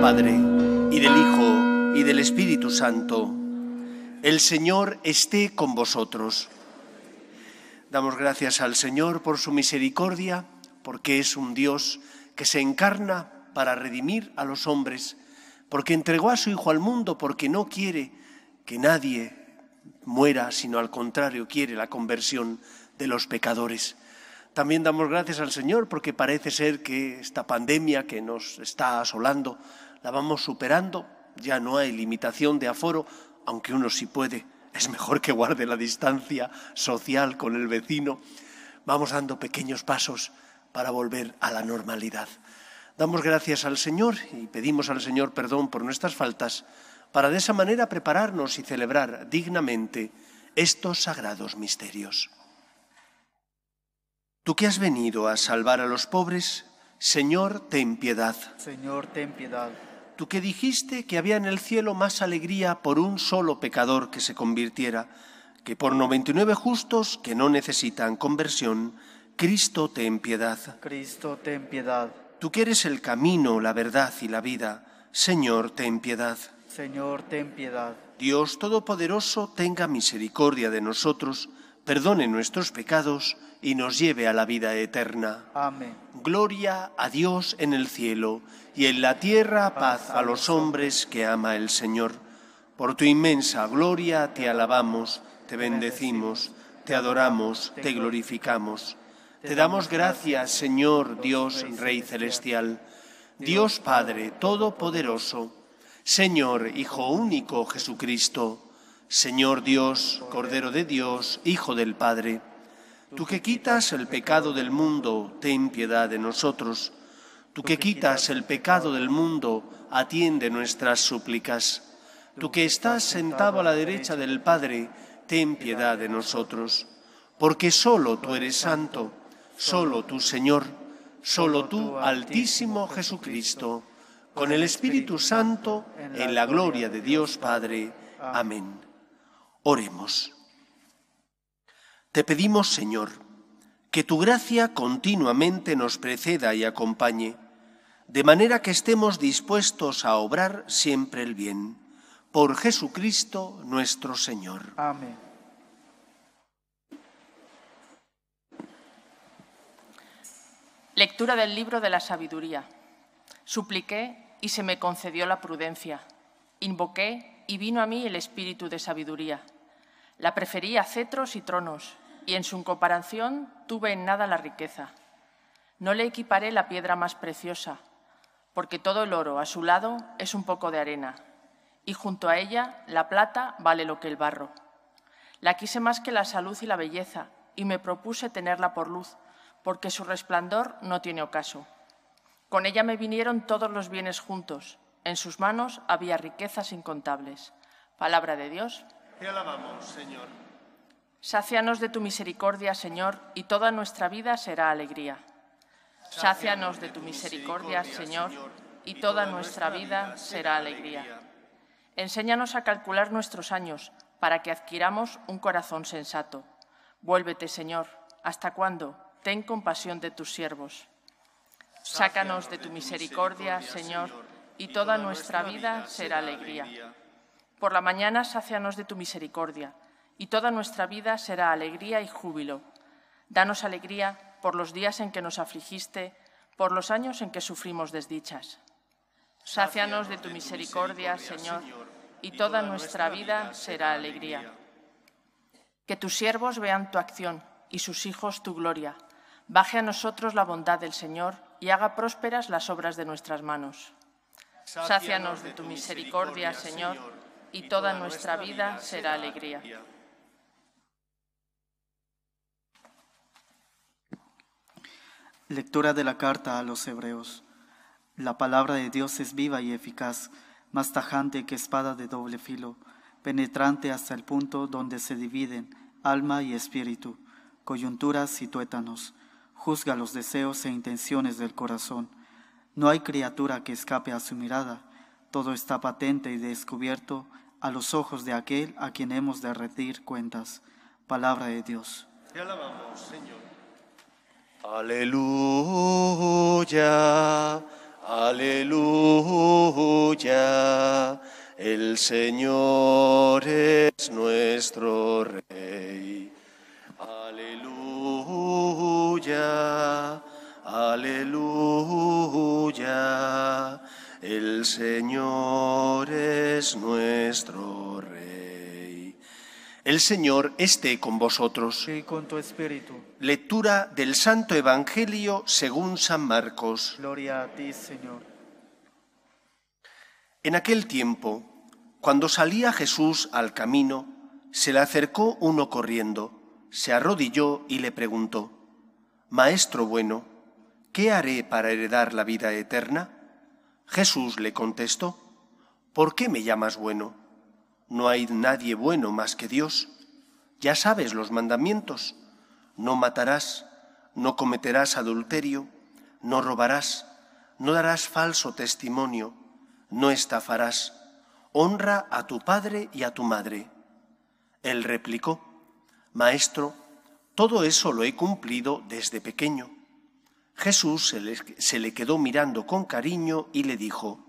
Padre, y del Hijo, y del Espíritu Santo, el Señor esté con vosotros. Damos gracias al Señor por su misericordia, porque es un Dios que se encarna para redimir a los hombres, porque entregó a su Hijo al mundo, porque no quiere que nadie muera, sino al contrario, quiere la conversión de los pecadores. También damos gracias al Señor porque parece ser que esta pandemia que nos está asolando la vamos superando, ya no hay limitación de aforo, aunque uno sí puede, es mejor que guarde la distancia social con el vecino. Vamos dando pequeños pasos para volver a la normalidad. Damos gracias al Señor y pedimos al Señor perdón por nuestras faltas para de esa manera prepararnos y celebrar dignamente estos sagrados misterios. Tú que has venido a salvar a los pobres, Señor, ten piedad. Señor, ten piedad. Tú que dijiste que había en el cielo más alegría por un solo pecador que se convirtiera, que por 99 justos que no necesitan conversión, Cristo ten piedad. Cristo, ten piedad. Tú que eres el camino, la verdad y la vida, Señor, ten piedad. Señor, ten piedad. Dios Todopoderoso, tenga misericordia de nosotros, perdone nuestros pecados y nos lleve a la vida eterna. Amén. Gloria a Dios en el cielo y en la tierra paz a los hombres que ama el Señor. Por tu inmensa gloria te alabamos, te bendecimos, te adoramos, te glorificamos. Te damos gracias, Señor Dios Rey Celestial, Dios Padre Todopoderoso, Señor Hijo único Jesucristo, Señor Dios, Cordero de Dios, Hijo del Padre. Tú que quitas el pecado del mundo, ten piedad de nosotros. Tú que quitas el pecado del mundo, atiende nuestras súplicas. Tú que estás sentado a la derecha del Padre, ten piedad de nosotros. Porque solo tú eres santo, solo tú Señor, solo tú Altísimo Jesucristo, con el Espíritu Santo, en la gloria de Dios Padre. Amén. Oremos. Te pedimos, Señor, que tu gracia continuamente nos preceda y acompañe, de manera que estemos dispuestos a obrar siempre el bien. Por Jesucristo nuestro Señor. Amén. Lectura del libro de la sabiduría. Supliqué y se me concedió la prudencia. Invoqué y vino a mí el espíritu de sabiduría. La preferí a cetros y tronos, y en su comparación tuve en nada la riqueza. No le equiparé la piedra más preciosa, porque todo el oro a su lado es un poco de arena, y junto a ella la plata vale lo que el barro. La quise más que la salud y la belleza, y me propuse tenerla por luz, porque su resplandor no tiene ocaso. Con ella me vinieron todos los bienes juntos, en sus manos había riquezas incontables. Palabra de Dios. Te alabamos, Señor. Sácianos de tu misericordia, Señor, y toda nuestra vida será alegría. Sácianos de tu misericordia, Señor, y toda nuestra vida será alegría. Enséñanos a calcular nuestros años, para que adquiramos un corazón sensato. Vuélvete, Señor. ¿Hasta cuándo? Ten compasión de tus siervos. Sácanos de tu misericordia, Señor, y toda nuestra vida será alegría. Por la mañana sácianos de tu misericordia, y toda nuestra vida será alegría y júbilo. Danos alegría por los días en que nos afligiste, por los años en que sufrimos desdichas. Sácianos de tu misericordia, Señor, y toda nuestra vida será alegría. Que tus siervos vean tu acción y sus hijos tu gloria. Baje a nosotros la bondad del Señor y haga prósperas las obras de nuestras manos. Sácianos de tu misericordia, Señor, y toda nuestra vida será alegría. Lectura de la carta a los Hebreos. La palabra de Dios es viva y eficaz, más tajante que espada de doble filo, penetrante hasta el punto donde se dividen alma y espíritu, coyunturas y tuétanos. Juzga los deseos e intenciones del corazón. No hay criatura que escape a su mirada, todo está patente y descubierto a los ojos de aquel a quien hemos de rendir cuentas. Palabra de Dios. Te alabamos, Señor. Aleluya, aleluya. El Señor es nuestro Rey. El Señor es nuestro Rey. El Señor esté con vosotros. Y con tu espíritu. Lectura del Santo Evangelio según San Marcos. Gloria a ti, Señor. En aquel tiempo, cuando salía Jesús al camino, se le acercó uno corriendo, se arrodilló y le preguntó, Maestro bueno, ¿qué haré para heredar la vida eterna? Jesús le contestó, ¿por qué me llamas bueno? No hay nadie bueno más que Dios. Ya sabes los mandamientos. No matarás, no cometerás adulterio, no robarás, no darás falso testimonio, no estafarás, honra a tu padre y a tu madre. Él replicó, Maestro, todo eso lo he cumplido desde pequeño. Jesús se le, quedó mirando con cariño y le dijo,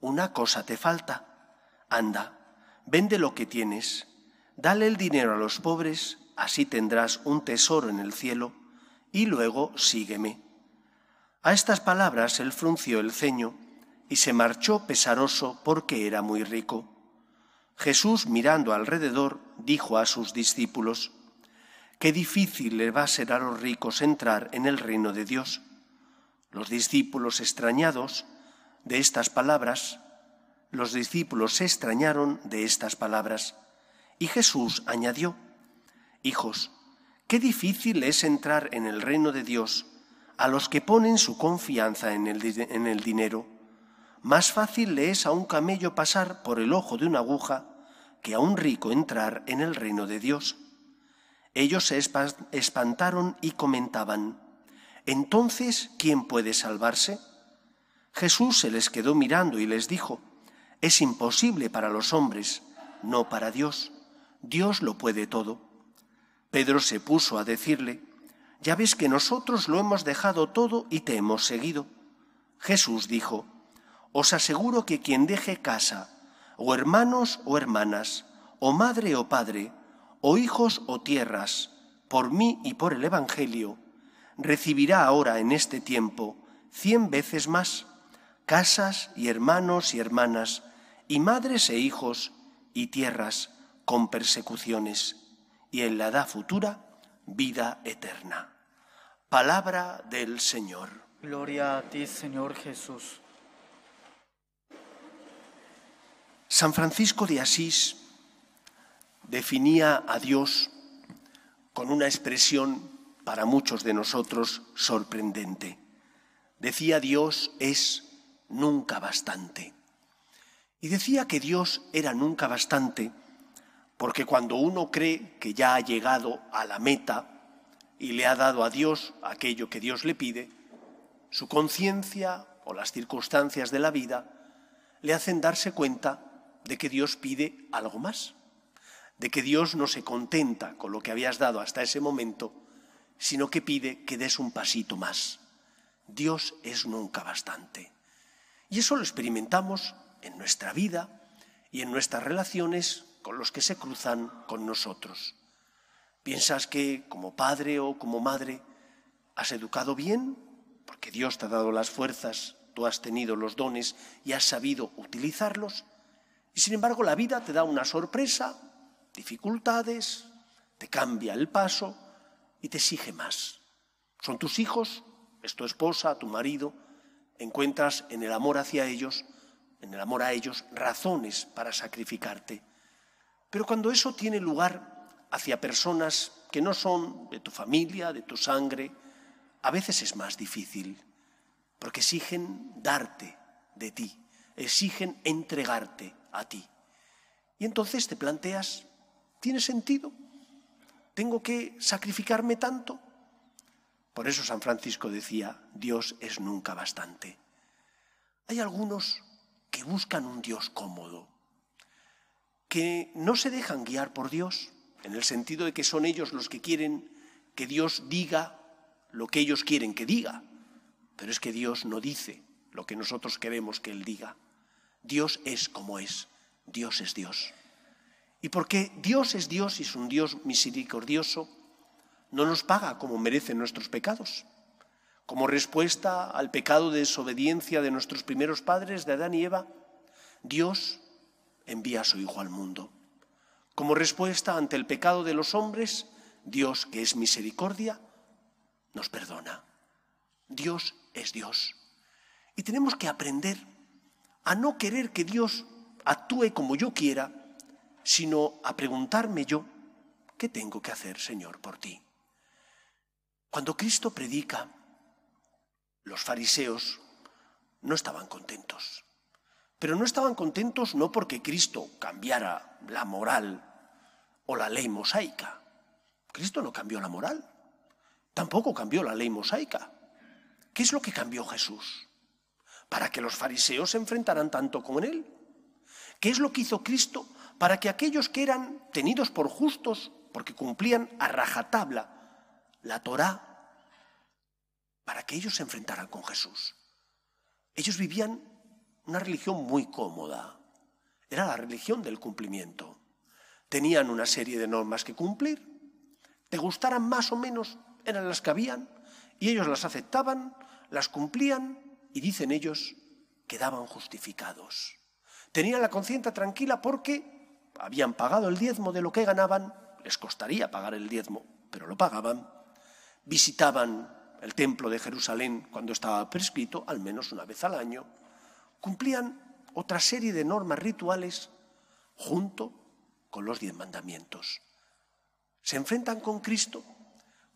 Una cosa te falta. Anda, vende lo que tienes, dale el dinero a los pobres, así tendrás un tesoro en el cielo, y luego sígueme. A estas palabras él frunció el ceño y se marchó pesaroso porque era muy rico. Jesús, mirando alrededor, dijo a sus discípulos, Qué difícil le va a ser a los ricos entrar en el reino de Dios. Los discípulos extrañados de estas palabras, los discípulos se extrañaron de estas palabras. Y Jesús añadió, Hijos, qué difícil es entrar en el reino de Dios a los que ponen su confianza en el, en el dinero. Más fácil le es a un camello pasar por el ojo de una aguja que a un rico entrar en el reino de Dios. Ellos se espantaron y comentaban, Entonces, ¿quién puede salvarse? Jesús se les quedó mirando y les dijo, Es imposible para los hombres, no para Dios. Dios lo puede todo. Pedro se puso a decirle, Ya ves que nosotros lo hemos dejado todo y te hemos seguido. Jesús dijo, Os aseguro que quien deje casa, o hermanos o hermanas, o madre o padre, o hijos o tierras, por mí y por el Evangelio, recibirá ahora en este tiempo cien veces más casas y hermanos y hermanas, y madres e hijos y tierras con persecuciones, y en la edad futura vida eterna. Palabra del Señor. Gloria a ti, Señor Jesús. San Francisco de Asís definía a Dios con una expresión para muchos de nosotros sorprendente. Decía Dios es nunca bastante. Y decía que Dios era nunca bastante porque cuando uno cree que ya ha llegado a la meta y le ha dado a Dios aquello que Dios le pide, su conciencia o las circunstancias de la vida le hacen darse cuenta de que Dios pide algo más de que Dios no se contenta con lo que habías dado hasta ese momento, sino que pide que des un pasito más. Dios es nunca bastante. Y eso lo experimentamos en nuestra vida y en nuestras relaciones con los que se cruzan con nosotros. ¿Piensas que como padre o como madre has educado bien? Porque Dios te ha dado las fuerzas, tú has tenido los dones y has sabido utilizarlos. Y sin embargo la vida te da una sorpresa dificultades, te cambia el paso y te exige más. Son tus hijos, es tu esposa, tu marido, encuentras en el amor hacia ellos, en el amor a ellos, razones para sacrificarte. Pero cuando eso tiene lugar hacia personas que no son de tu familia, de tu sangre, a veces es más difícil, porque exigen darte de ti, exigen entregarte a ti. Y entonces te planteas, ¿Tiene sentido? ¿Tengo que sacrificarme tanto? Por eso San Francisco decía, Dios es nunca bastante. Hay algunos que buscan un Dios cómodo, que no se dejan guiar por Dios, en el sentido de que son ellos los que quieren que Dios diga lo que ellos quieren que diga, pero es que Dios no dice lo que nosotros queremos que Él diga. Dios es como es, Dios es Dios. Y porque Dios es Dios y es un Dios misericordioso, no nos paga como merecen nuestros pecados. Como respuesta al pecado de desobediencia de nuestros primeros padres, de Adán y Eva, Dios envía a su Hijo al mundo. Como respuesta ante el pecado de los hombres, Dios, que es misericordia, nos perdona. Dios es Dios. Y tenemos que aprender a no querer que Dios actúe como yo quiera, sino a preguntarme yo, ¿qué tengo que hacer, Señor, por ti? Cuando Cristo predica, los fariseos no estaban contentos. Pero no estaban contentos no porque Cristo cambiara la moral o la ley mosaica. Cristo no cambió la moral, tampoco cambió la ley mosaica. ¿Qué es lo que cambió Jesús? Para que los fariseos se enfrentaran tanto con él. ¿Qué es lo que hizo Cristo para que aquellos que eran tenidos por justos, porque cumplían a rajatabla la Torá, para que ellos se enfrentaran con Jesús? Ellos vivían una religión muy cómoda. Era la religión del cumplimiento. Tenían una serie de normas que cumplir. Te gustaran más o menos, eran las que habían, y ellos las aceptaban, las cumplían, y dicen ellos, quedaban justificados. Tenían la conciencia tranquila porque habían pagado el diezmo de lo que ganaban, les costaría pagar el diezmo, pero lo pagaban. Visitaban el templo de Jerusalén cuando estaba prescrito, al menos una vez al año cumplían otra serie de normas rituales junto con los diez mandamientos. Se enfrentan con Cristo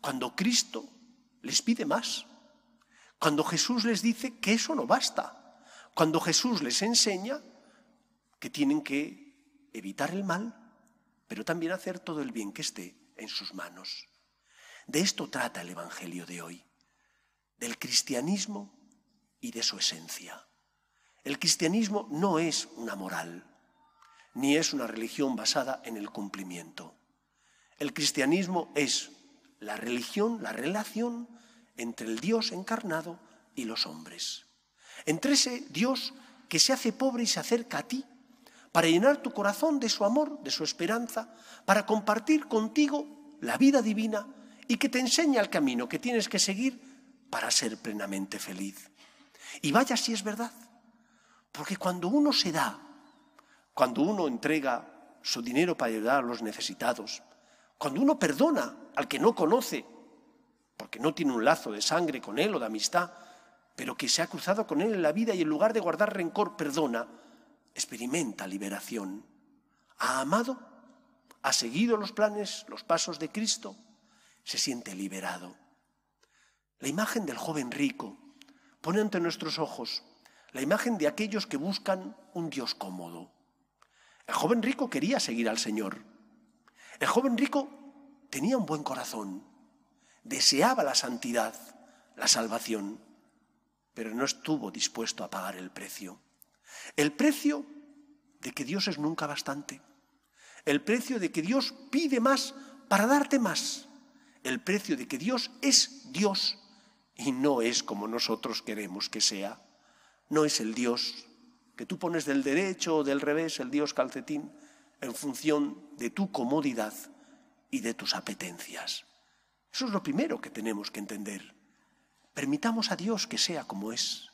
cuando Cristo les pide más, cuando Jesús les dice que eso no basta, cuando Jesús les enseña que tienen que evitar el mal, pero también hacer todo el bien que esté en sus manos. De esto trata el Evangelio de hoy, del cristianismo y de su esencia. El cristianismo no es una moral, ni es una religión basada en el cumplimiento. El cristianismo es la religión, la relación entre el Dios encarnado y los hombres. Entre ese Dios que se hace pobre y se acerca a ti para llenar tu corazón de su amor, de su esperanza, para compartir contigo la vida divina y que te enseña el camino que tienes que seguir para ser plenamente feliz. Y vaya si es verdad. Porque cuando uno se da, cuando uno entrega su dinero para ayudar a los necesitados, cuando uno perdona al que no conoce, porque no tiene un lazo de sangre con él o de amistad, pero que se ha cruzado con él en la vida y en lugar de guardar rencor, perdona, experimenta liberación. Ha amado, ha seguido los planes, los pasos de Cristo, se siente liberado. La imagen del joven rico pone ante nuestros ojos la imagen de aquellos que buscan un Dios cómodo. El joven rico quería seguir al Señor. El joven rico tenía un buen corazón, deseaba la santidad, la salvación, pero no estuvo dispuesto a pagar el precio. El precio de que Dios es nunca bastante. El precio de que Dios pide más para darte más. El precio de que Dios es Dios y no es como nosotros queremos que sea no es el Dios que tú pones del derecho o del revés, el Dios calcetín, en función de tu comodidad y de tus apetencias. Eso es lo primero que tenemos que entender. Permitamos a Dios que sea como es.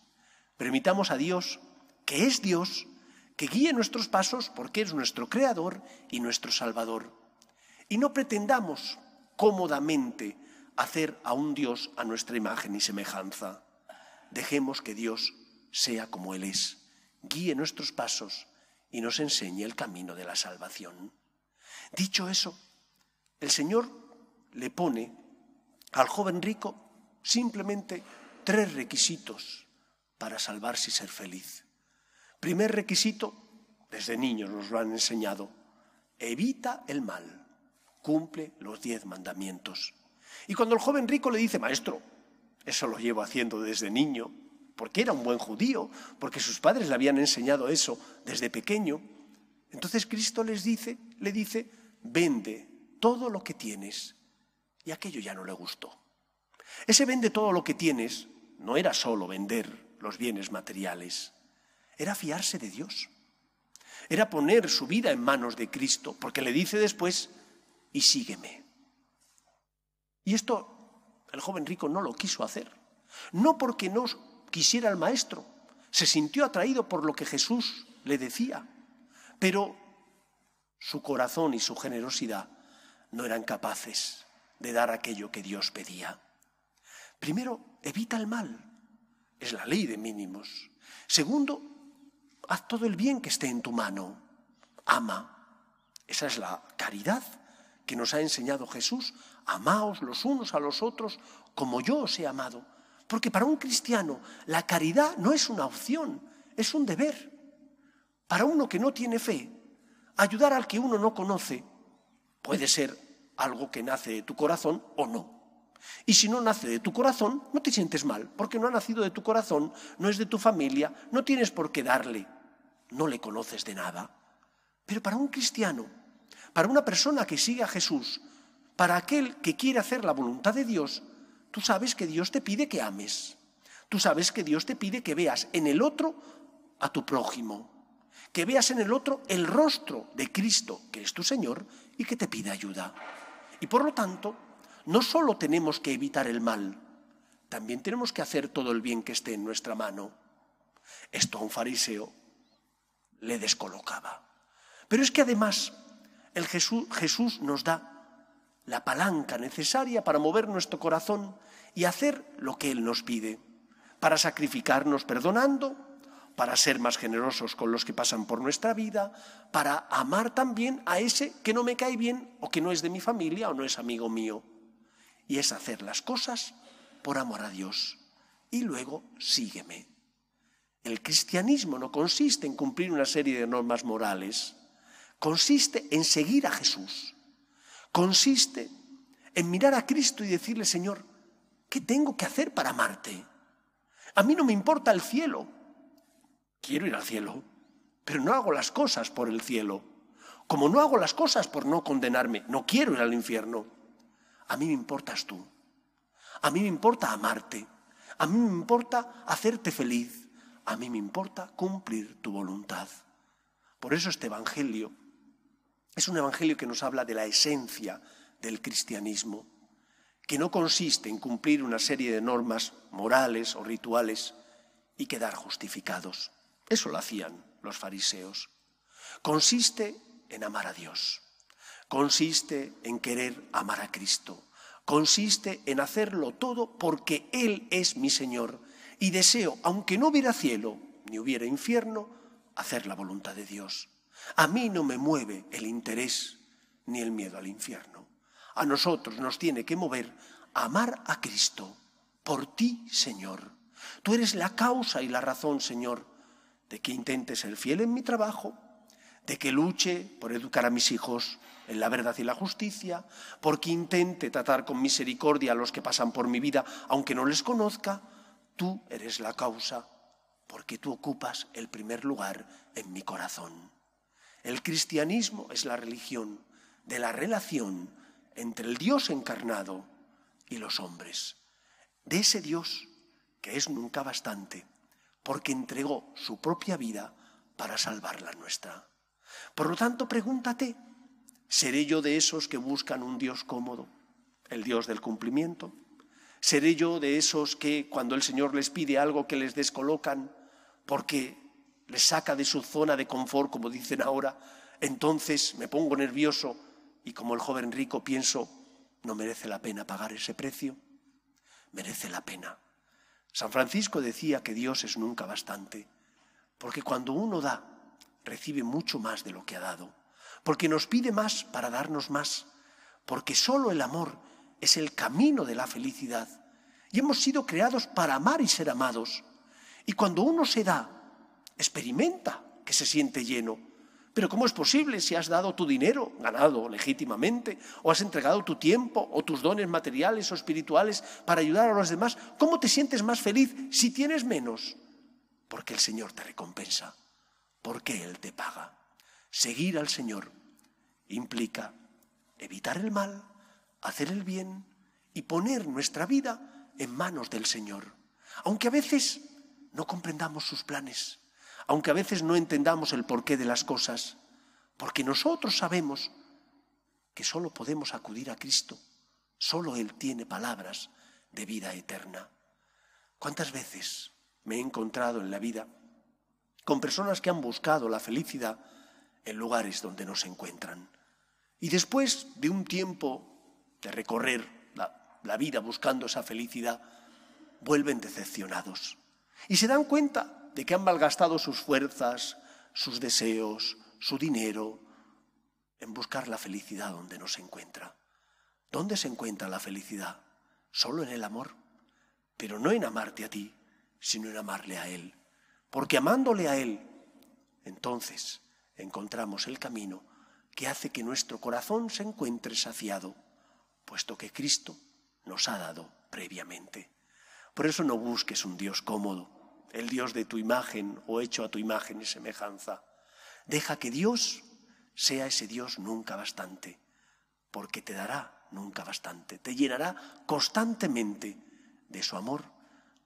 Permitamos a Dios, que es Dios, que guíe nuestros pasos porque es nuestro Creador y nuestro Salvador. Y no pretendamos cómodamente hacer a un Dios a nuestra imagen y semejanza. Dejemos que Dios sea como Él es, guíe nuestros pasos y nos enseñe el camino de la salvación. Dicho eso, el Señor le pone al joven rico simplemente tres requisitos para salvarse y ser feliz. Primer requisito, desde niños nos lo han enseñado, evita el mal, cumple los diez mandamientos. Y cuando el joven rico le dice, maestro, eso lo llevo haciendo desde niño, porque era un buen judío, porque sus padres le habían enseñado eso desde pequeño. Entonces Cristo les dice, le dice, vende todo lo que tienes. Y aquello ya no le gustó. Ese vende todo lo que tienes no era solo vender los bienes materiales, era fiarse de Dios. Era poner su vida en manos de Cristo, porque le dice después, y sígueme. Y esto el joven rico no lo quiso hacer. No porque no quisiera el maestro, se sintió atraído por lo que Jesús le decía, pero su corazón y su generosidad no eran capaces de dar aquello que Dios pedía. Primero, evita el mal, es la ley de mínimos. Segundo, haz todo el bien que esté en tu mano, ama. Esa es la caridad que nos ha enseñado Jesús. Amaos los unos a los otros como yo os he amado. Porque para un cristiano la caridad no es una opción, es un deber. Para uno que no tiene fe, ayudar al que uno no conoce puede ser algo que nace de tu corazón o no. Y si no nace de tu corazón, no te sientes mal, porque no ha nacido de tu corazón, no es de tu familia, no tienes por qué darle, no le conoces de nada. Pero para un cristiano, para una persona que sigue a Jesús, para aquel que quiere hacer la voluntad de Dios, Tú sabes que Dios te pide que ames. Tú sabes que Dios te pide que veas en el otro a tu prójimo, que veas en el otro el rostro de Cristo, que es tu Señor, y que te pide ayuda. Y por lo tanto, no solo tenemos que evitar el mal, también tenemos que hacer todo el bien que esté en nuestra mano. Esto a un fariseo le descolocaba. Pero es que además el Jesús, Jesús nos da la palanca necesaria para mover nuestro corazón y hacer lo que Él nos pide, para sacrificarnos perdonando, para ser más generosos con los que pasan por nuestra vida, para amar también a ese que no me cae bien o que no es de mi familia o no es amigo mío. Y es hacer las cosas por amor a Dios. Y luego sígueme. El cristianismo no consiste en cumplir una serie de normas morales, consiste en seguir a Jesús consiste en mirar a Cristo y decirle, Señor, ¿qué tengo que hacer para amarte? A mí no me importa el cielo. Quiero ir al cielo, pero no hago las cosas por el cielo. Como no hago las cosas por no condenarme, no quiero ir al infierno. A mí me importas tú. A mí me importa amarte. A mí me importa hacerte feliz. A mí me importa cumplir tu voluntad. Por eso este Evangelio es un evangelio que nos habla de la esencia del cristianismo, que no consiste en cumplir una serie de normas morales o rituales y quedar justificados. Eso lo hacían los fariseos. Consiste en amar a Dios, consiste en querer amar a Cristo, consiste en hacerlo todo porque Él es mi Señor y deseo, aunque no hubiera cielo ni hubiera infierno, hacer la voluntad de Dios. A mí no me mueve el interés ni el miedo al infierno. A nosotros nos tiene que mover amar a Cristo por ti, Señor. Tú eres la causa y la razón, Señor, de que intente ser fiel en mi trabajo, de que luche por educar a mis hijos en la verdad y la justicia, porque intente tratar con misericordia a los que pasan por mi vida, aunque no les conozca. Tú eres la causa, porque tú ocupas el primer lugar en mi corazón. El cristianismo es la religión de la relación entre el Dios encarnado y los hombres. De ese Dios que es nunca bastante, porque entregó su propia vida para salvar la nuestra. Por lo tanto, pregúntate, ¿seré yo de esos que buscan un Dios cómodo, el Dios del cumplimiento? ¿Seré yo de esos que cuando el Señor les pide algo que les descolocan porque les saca de su zona de confort, como dicen ahora, entonces me pongo nervioso y como el joven rico pienso, no merece la pena pagar ese precio, merece la pena. San Francisco decía que Dios es nunca bastante, porque cuando uno da, recibe mucho más de lo que ha dado, porque nos pide más para darnos más, porque solo el amor es el camino de la felicidad y hemos sido creados para amar y ser amados. Y cuando uno se da, experimenta que se siente lleno, Pero ¿cómo es posible si has dado tu dinero, ganado legítimamente, o has entregado tu tiempo o tus dones materiales o espirituales para ayudar a los demás? ¿Cómo te sientes más feliz si tienes menos? Porque el Señor te recompensa, porque Él te paga. Seguir al Señor implica evitar el mal, hacer el bien y poner nuestra vida en manos del Señor. Aunque a veces no comprendamos sus planes, aunque a veces no entendamos el porqué de las cosas, porque nosotros sabemos que solo podemos acudir a Cristo, solo Él tiene palabras de vida eterna. ¿Cuántas veces me he encontrado en la vida con personas que han buscado la felicidad en lugares donde no se encuentran? Y después de un tiempo de recorrer la, vida buscando esa felicidad, vuelven decepcionados y se dan cuenta de que han malgastado sus fuerzas, sus deseos, su dinero en buscar la felicidad donde no se encuentra. ¿Dónde se encuentra la felicidad? Solo en el amor, pero no en amarte a ti, sino en amarle a Él. Porque amándole a Él, entonces encontramos el camino que hace que nuestro corazón se encuentre saciado, puesto que Cristo nos ha dado previamente. Por eso no busques un Dios cómodo, el Dios de tu imagen o hecho a tu imagen y semejanza. Deja que Dios sea ese Dios nunca bastante, porque te dará nunca bastante, te llenará constantemente de su amor,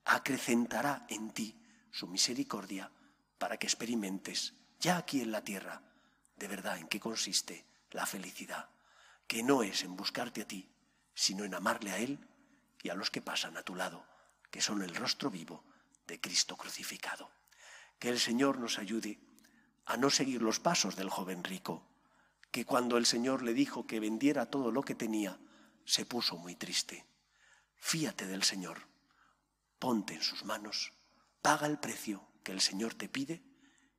acrecentará en ti su misericordia para que experimentes ya aquí en la tierra de verdad en qué consiste la felicidad, que no es en buscarte a ti, sino en amarle a Él y a los que pasan a tu lado que son el rostro vivo de Cristo crucificado. Que el Señor nos ayude a no seguir los pasos del joven rico, que cuando el Señor le dijo que vendiera todo lo que tenía, se puso muy triste. Fíate del Señor, ponte en sus manos, paga el precio que el Señor te pide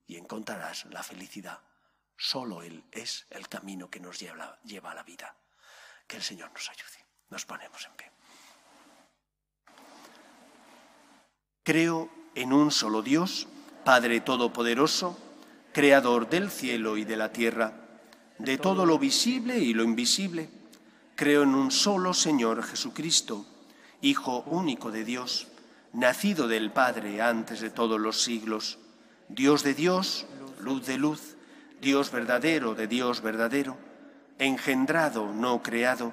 y encontrarás la felicidad. Solo Él es el camino que nos lleva, a la vida. Que el Señor nos ayude. Nos ponemos en pie. Creo en un solo Dios, Padre Todopoderoso, Creador del cielo y de la tierra, de todo lo visible y lo invisible. Creo en un solo Señor Jesucristo, Hijo único de Dios, nacido del Padre antes de todos los siglos, Dios de Dios, luz de luz, Dios verdadero de Dios verdadero, engendrado, no creado,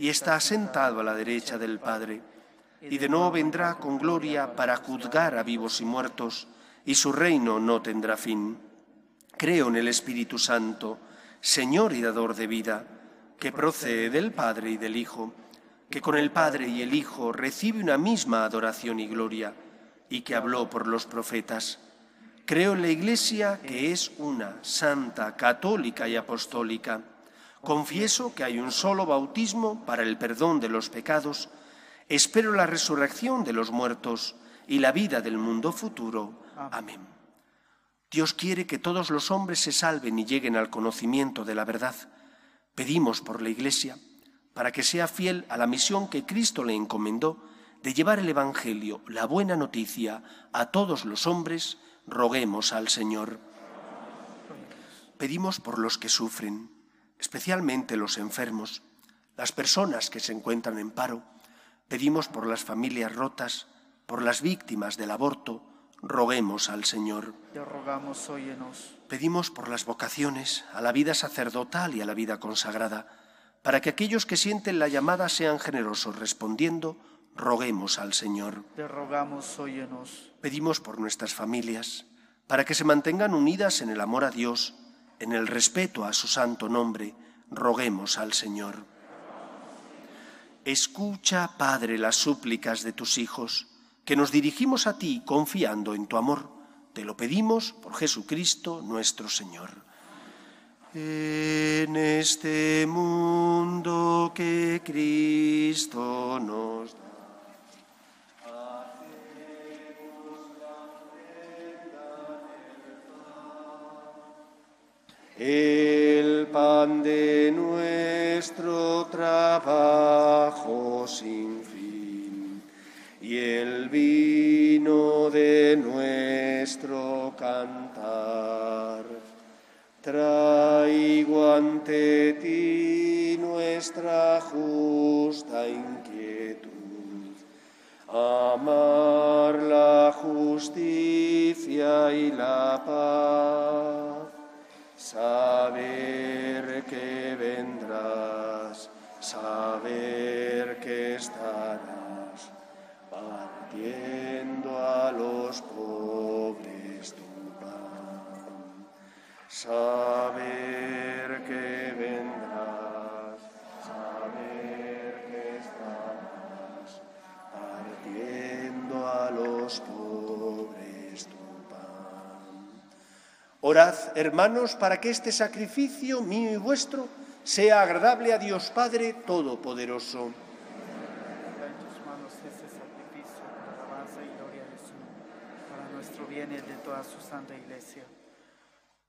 y está sentado a la derecha del Padre y de nuevo vendrá con gloria para juzgar a vivos y muertos, y su reino no tendrá fin. Creo en el Espíritu Santo, Señor y dador de vida, que procede del Padre y del Hijo, que con el Padre y el Hijo recibe una misma adoración y gloria, y que habló por los profetas. Creo en la Iglesia, que es una, santa, católica y apostólica. Confieso que hay un solo bautismo para el perdón de los pecados, Espero la resurrección de los muertos y la vida del mundo futuro. Amén. Dios quiere que todos los hombres se salven y lleguen al conocimiento de la verdad. Pedimos por la Iglesia para que sea fiel a la misión que Cristo le encomendó de llevar el Evangelio, la buena noticia, a todos los hombres, roguemos al Señor. Pedimos por los que sufren, especialmente los enfermos, las personas que se encuentran en paro, Pedimos por las familias rotas, por las víctimas del aborto, roguemos al Señor. Te rogamos, óyenos. Pedimos por las vocaciones, a la vida sacerdotal y a la vida consagrada, para que aquellos que sienten la llamada sean generosos respondiendo, roguemos al Señor. Te rogamos, óyenos. Pedimos por nuestras familias, para que se mantengan unidas en el amor a Dios, en el respeto a su santo nombre, roguemos al Señor. Escucha, Padre, las súplicas de tus hijos, que nos dirigimos a ti confiando en tu amor. Te lo pedimos por Jesucristo nuestro Señor. En este mundo que Cristo nos da. El pan de nuestro trabajo sin fin y el vino de nuestro cantar. Traigo ante ti nuestra justa inquietud, amar la justicia y la paz Saber que vendrás, saber que estarás partiendo a los pobres tu pan. Saber Orad, hermanos, para que este sacrificio mío y vuestro sea agradable a Dios Padre Todopoderoso. Este de toda su santa iglesia.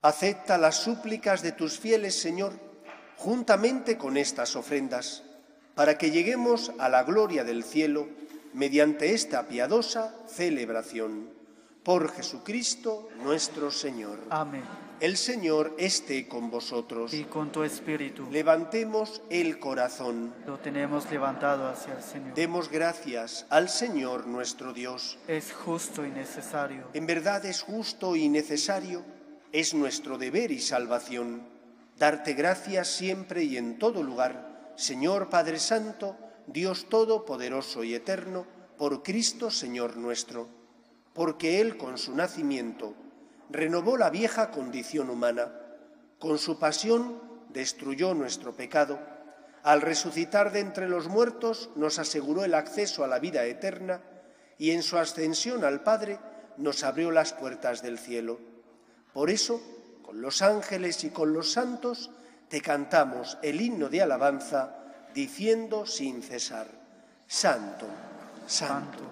Acepta las súplicas de tus fieles, Señor, juntamente con estas ofrendas, para que lleguemos a la gloria del cielo mediante esta piadosa celebración por Jesucristo nuestro Señor. Amén. El Señor esté con vosotros. Y con tu espíritu. Levantemos el corazón. Lo tenemos levantado hacia el Señor. Demos gracias al Señor nuestro Dios. Es justo y necesario. En verdad es justo y necesario, es nuestro deber y salvación, darte gracias siempre y en todo lugar, Señor Padre Santo, Dios Todopoderoso y Eterno, por Cristo Señor nuestro porque Él con su nacimiento renovó la vieja condición humana, con su pasión destruyó nuestro pecado, al resucitar de entre los muertos nos aseguró el acceso a la vida eterna y en su ascensión al Padre nos abrió las puertas del cielo. Por eso, con los ángeles y con los santos, te cantamos el himno de alabanza, diciendo sin cesar, Santo, Santo.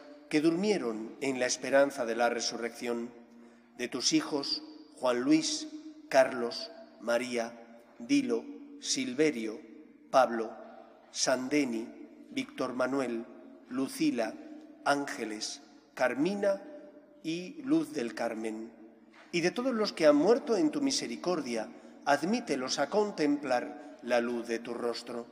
que durmieron en la esperanza de la resurrección, de tus hijos Juan Luis, Carlos, María, Dilo, Silverio, Pablo, Sandeni, Víctor Manuel, Lucila, Ángeles, Carmina y Luz del Carmen. Y de todos los que han muerto en tu misericordia, admítelos a contemplar la luz de tu rostro.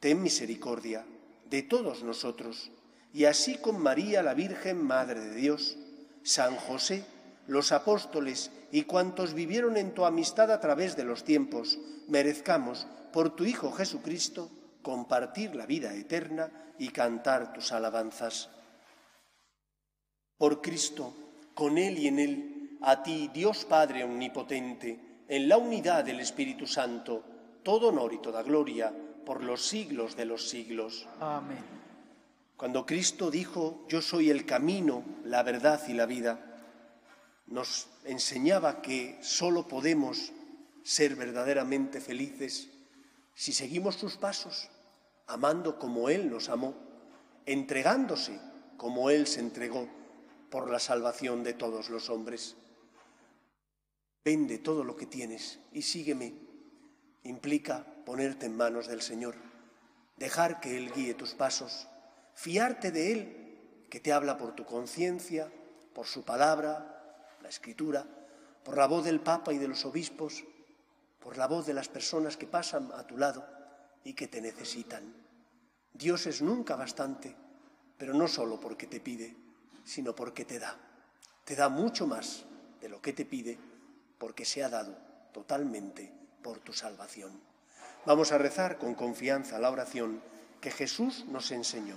Ten misericordia de todos nosotros, y así con María la Virgen, Madre de Dios, San José, los apóstoles y cuantos vivieron en tu amistad a través de los tiempos, merezcamos, por tu Hijo Jesucristo, compartir la vida eterna y cantar tus alabanzas. Por Cristo, con Él y en Él, a ti, Dios Padre Omnipotente, en la unidad del Espíritu Santo, todo honor y toda gloria por los siglos de los siglos. Amén. Cuando Cristo dijo, yo soy el camino, la verdad y la vida, nos enseñaba que sólo podemos ser verdaderamente felices si seguimos sus pasos, amando como Él nos amó, entregándose como Él se entregó por la salvación de todos los hombres. Vende todo lo que tienes y sígueme. Implica ponerte en manos del Señor, dejar que Él guíe tus pasos, fiarte de Él, que te habla por tu conciencia, por su palabra, la escritura, por la voz del Papa y de los obispos, por la voz de las personas que pasan a tu lado y que te necesitan. Dios es nunca bastante, pero no solo porque te pide, sino porque te da. Te da mucho más de lo que te pide, porque se ha dado totalmente por tu salvación. Vamos a rezar con confianza la oración que Jesús nos enseñó.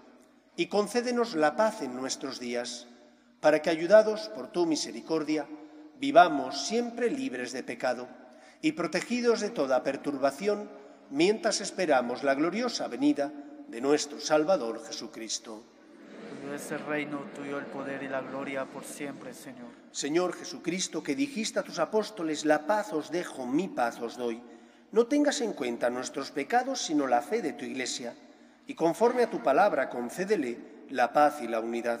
y concédenos la paz en nuestros días, para que, ayudados por tu misericordia, vivamos siempre libres de pecado y protegidos de toda perturbación, mientras esperamos la gloriosa venida de nuestro Salvador Jesucristo. Tuyo es el reino, tuyo el poder y la gloria por siempre, Señor. Señor Jesucristo, que dijiste a tus apóstoles, la paz os dejo, mi paz os doy. No tengas en cuenta nuestros pecados, sino la fe de tu Iglesia, y conforme a tu palabra concédele la paz y la unidad.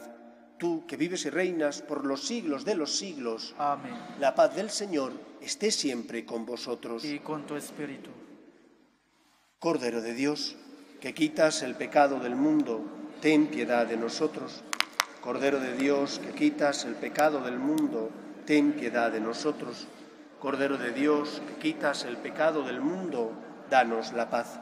Tú, que vives y reinas por los siglos de los siglos, Amén. la paz del Señor esté siempre con vosotros. Y con tu espíritu. Cordero de Dios, que quitas el pecado del mundo, ten piedad de nosotros. Cordero de Dios, que quitas el pecado del mundo, ten piedad de nosotros. Cordero de Dios, que quitas el pecado del mundo, danos la paz.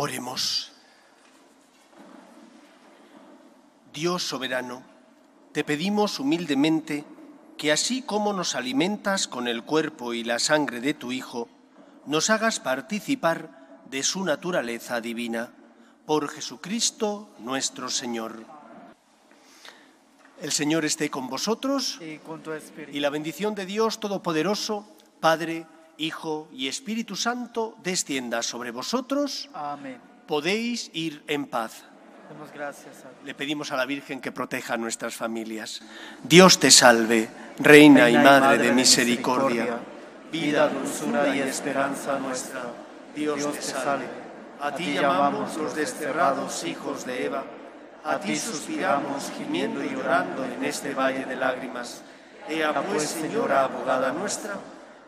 Oremos. Dios soberano, te pedimos humildemente que así como nos alimentas con el cuerpo y la sangre de tu Hijo, nos hagas participar de su naturaleza divina. Por Jesucristo nuestro Señor. El Señor esté con vosotros Y con tu espíritu. y la bendición de Dios Todopoderoso, Padre, Hijo y Espíritu Santo, descienda sobre vosotros. Amén. Podéis ir en paz. Demos gracias a Dios. Le pedimos a la Virgen que proteja a nuestras familias. Dios te salve, Reina, y Madre de misericordia, vida, dulzura y esperanza nuestra. Dios te salve. A ti llamamos los desterrados hijos de Eva. A ti suspiramos gimiendo y llorando en este valle de lágrimas. Ea pues, Señora abogada nuestra,